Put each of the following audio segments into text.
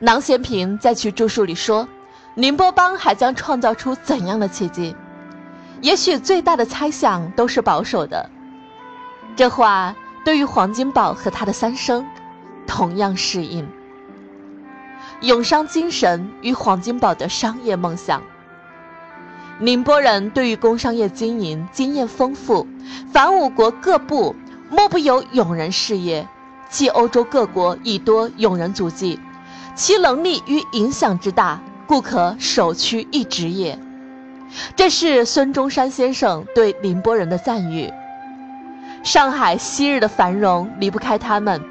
郎咸平在其著述里说：“宁波帮还将创造出怎样的奇迹？也许最大的猜想都是保守的。”这话对于黄金宝和他的三生，同样适应。永商精神与黄金宝的商业梦想。宁波人对于工商业经营经验丰富，凡五国各部莫不有永人事业，即欧洲各国已多永人足迹。其能力与影响之大，故可首屈一指也。这是孙中山先生对宁波人的赞誉。上海昔日的繁荣离不开他们，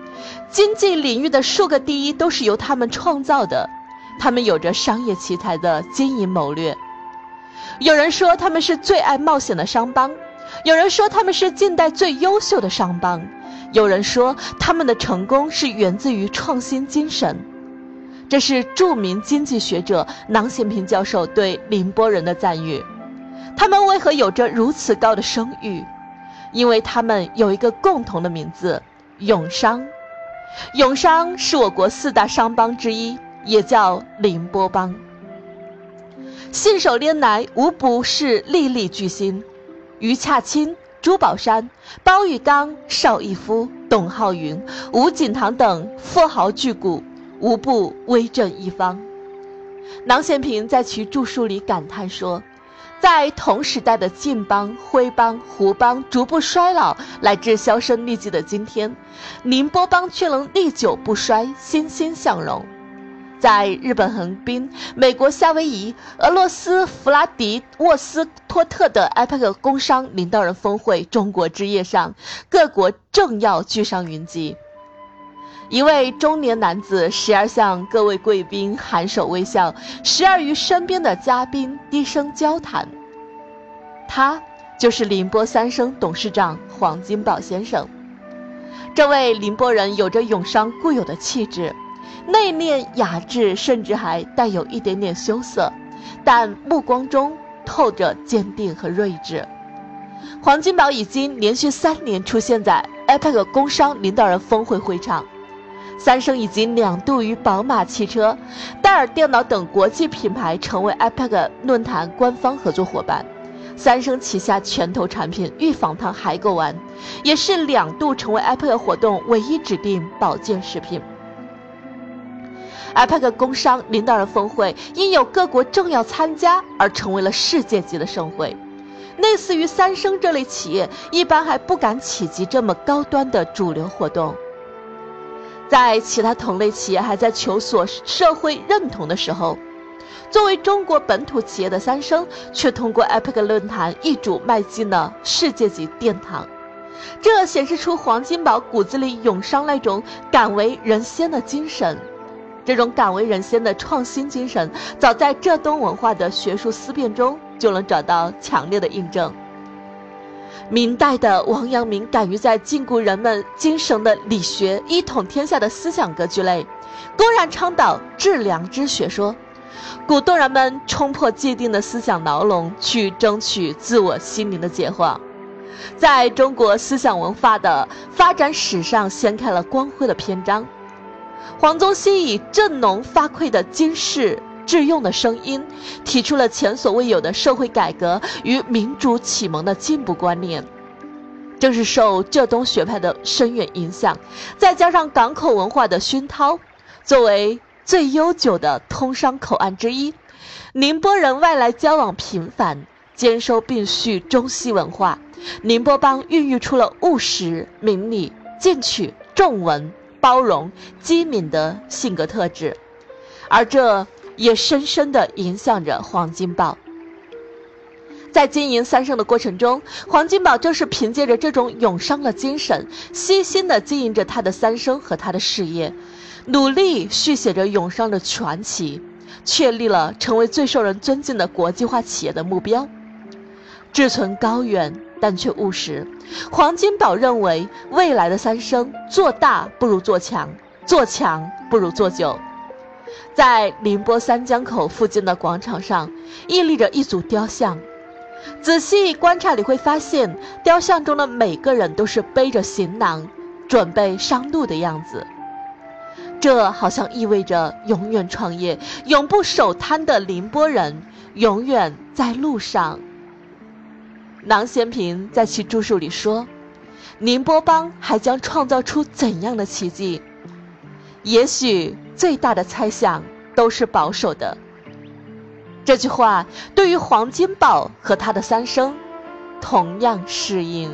经济领域的数个第一都是由他们创造的。他们有着商业奇才的经营谋略。有人说他们是最爱冒险的商帮，有人说他们是近代最优秀的商帮，有人说他们的成功是源自于创新精神。这是著名经济学者郎咸平教授对宁波人的赞誉。他们为何有着如此高的声誉？因为他们有一个共同的名字——永商。永商是我国四大商帮之一，也叫宁波帮。信手拈来无不是粒粒巨星，余洽清、朱宝山、包玉刚、邵逸夫、董浩云、吴景堂等富豪巨贾。无不威震一方。郎咸平在其著述里感叹说：“在同时代的晋邦、徽邦、胡邦逐步衰老乃至销声匿迹的今天，宁波帮却能历久不衰、欣欣向荣。在日本横滨、美国夏威夷、俄罗斯弗拉迪沃斯托特的 IPAC 工商领导人峰会中国之夜上，各国政要聚上云集。”一位中年男子时而向各位贵宾颔首微笑，时而与身边的嘉宾低声交谈。他就是宁波三生董事长黄金宝先生。这位宁波人有着永商固有的气质，内敛雅致，甚至还带有一点点羞涩，但目光中透着坚定和睿智。黄金宝已经连续三年出现在 APEC 工商领导人峰会会场。三生已经两度与宝马汽车、戴尔电脑等国际品牌成为 IPAC 论坛官方合作伙伴。三生旗下拳头产品玉坊堂海狗丸，也是两度成为 IPAC 活动唯一指定保健食品。IPAC 工商领导人峰会因有各国政要参加而成为了世界级的盛会。类似于三生这类企业，一般还不敢企及这么高端的主流活动。在其他同类企业还在求索社会认同的时候，作为中国本土企业的三生，却通过 EPIC 论坛一主迈进了世界级殿堂。这显示出黄金宝骨子里涌上那种敢为人先的精神。这种敢为人先的创新精神，早在浙东文化的学术思辨中就能找到强烈的印证。明代的王阳明敢于在禁锢人们精神的理学一统天下的思想格局内，公然倡导致良知学说，鼓动人们冲破既定的思想牢笼，去争取自我心灵的解放，在中国思想文化的发展史上掀开了光辉的篇章。黄宗羲以振聋发聩的惊世。致用的声音，提出了前所未有的社会改革与民主启蒙的进步观念。正是受浙东学派的深远影响，再加上港口文化的熏陶，作为最悠久的通商口岸之一，宁波人外来交往频繁，兼收并蓄中西文化。宁波帮孕育出了务实、明理、进取、重文、包容、机敏的性格特质，而这。也深深地影响着黄金宝。在经营三生的过程中，黄金宝正是凭借着这种永商的精神，悉心地经营着他的三生和他的事业，努力续写着永商的传奇，确立了成为最受人尊敬的国际化企业的目标。志存高远，但却务实。黄金宝认为，未来的三生做大不如做强，做强不如做久。在宁波三江口附近的广场上，屹立着一组雕像。仔细观察，你会发现，雕像中的每个人都是背着行囊，准备上路的样子。这好像意味着永远创业、永不守摊的宁波人永远在路上。郎咸平在其著述里说：“宁波帮还将创造出怎样的奇迹？也许最大的猜想都是保守的。”这句话对于黄金豹和他的三生同样适应。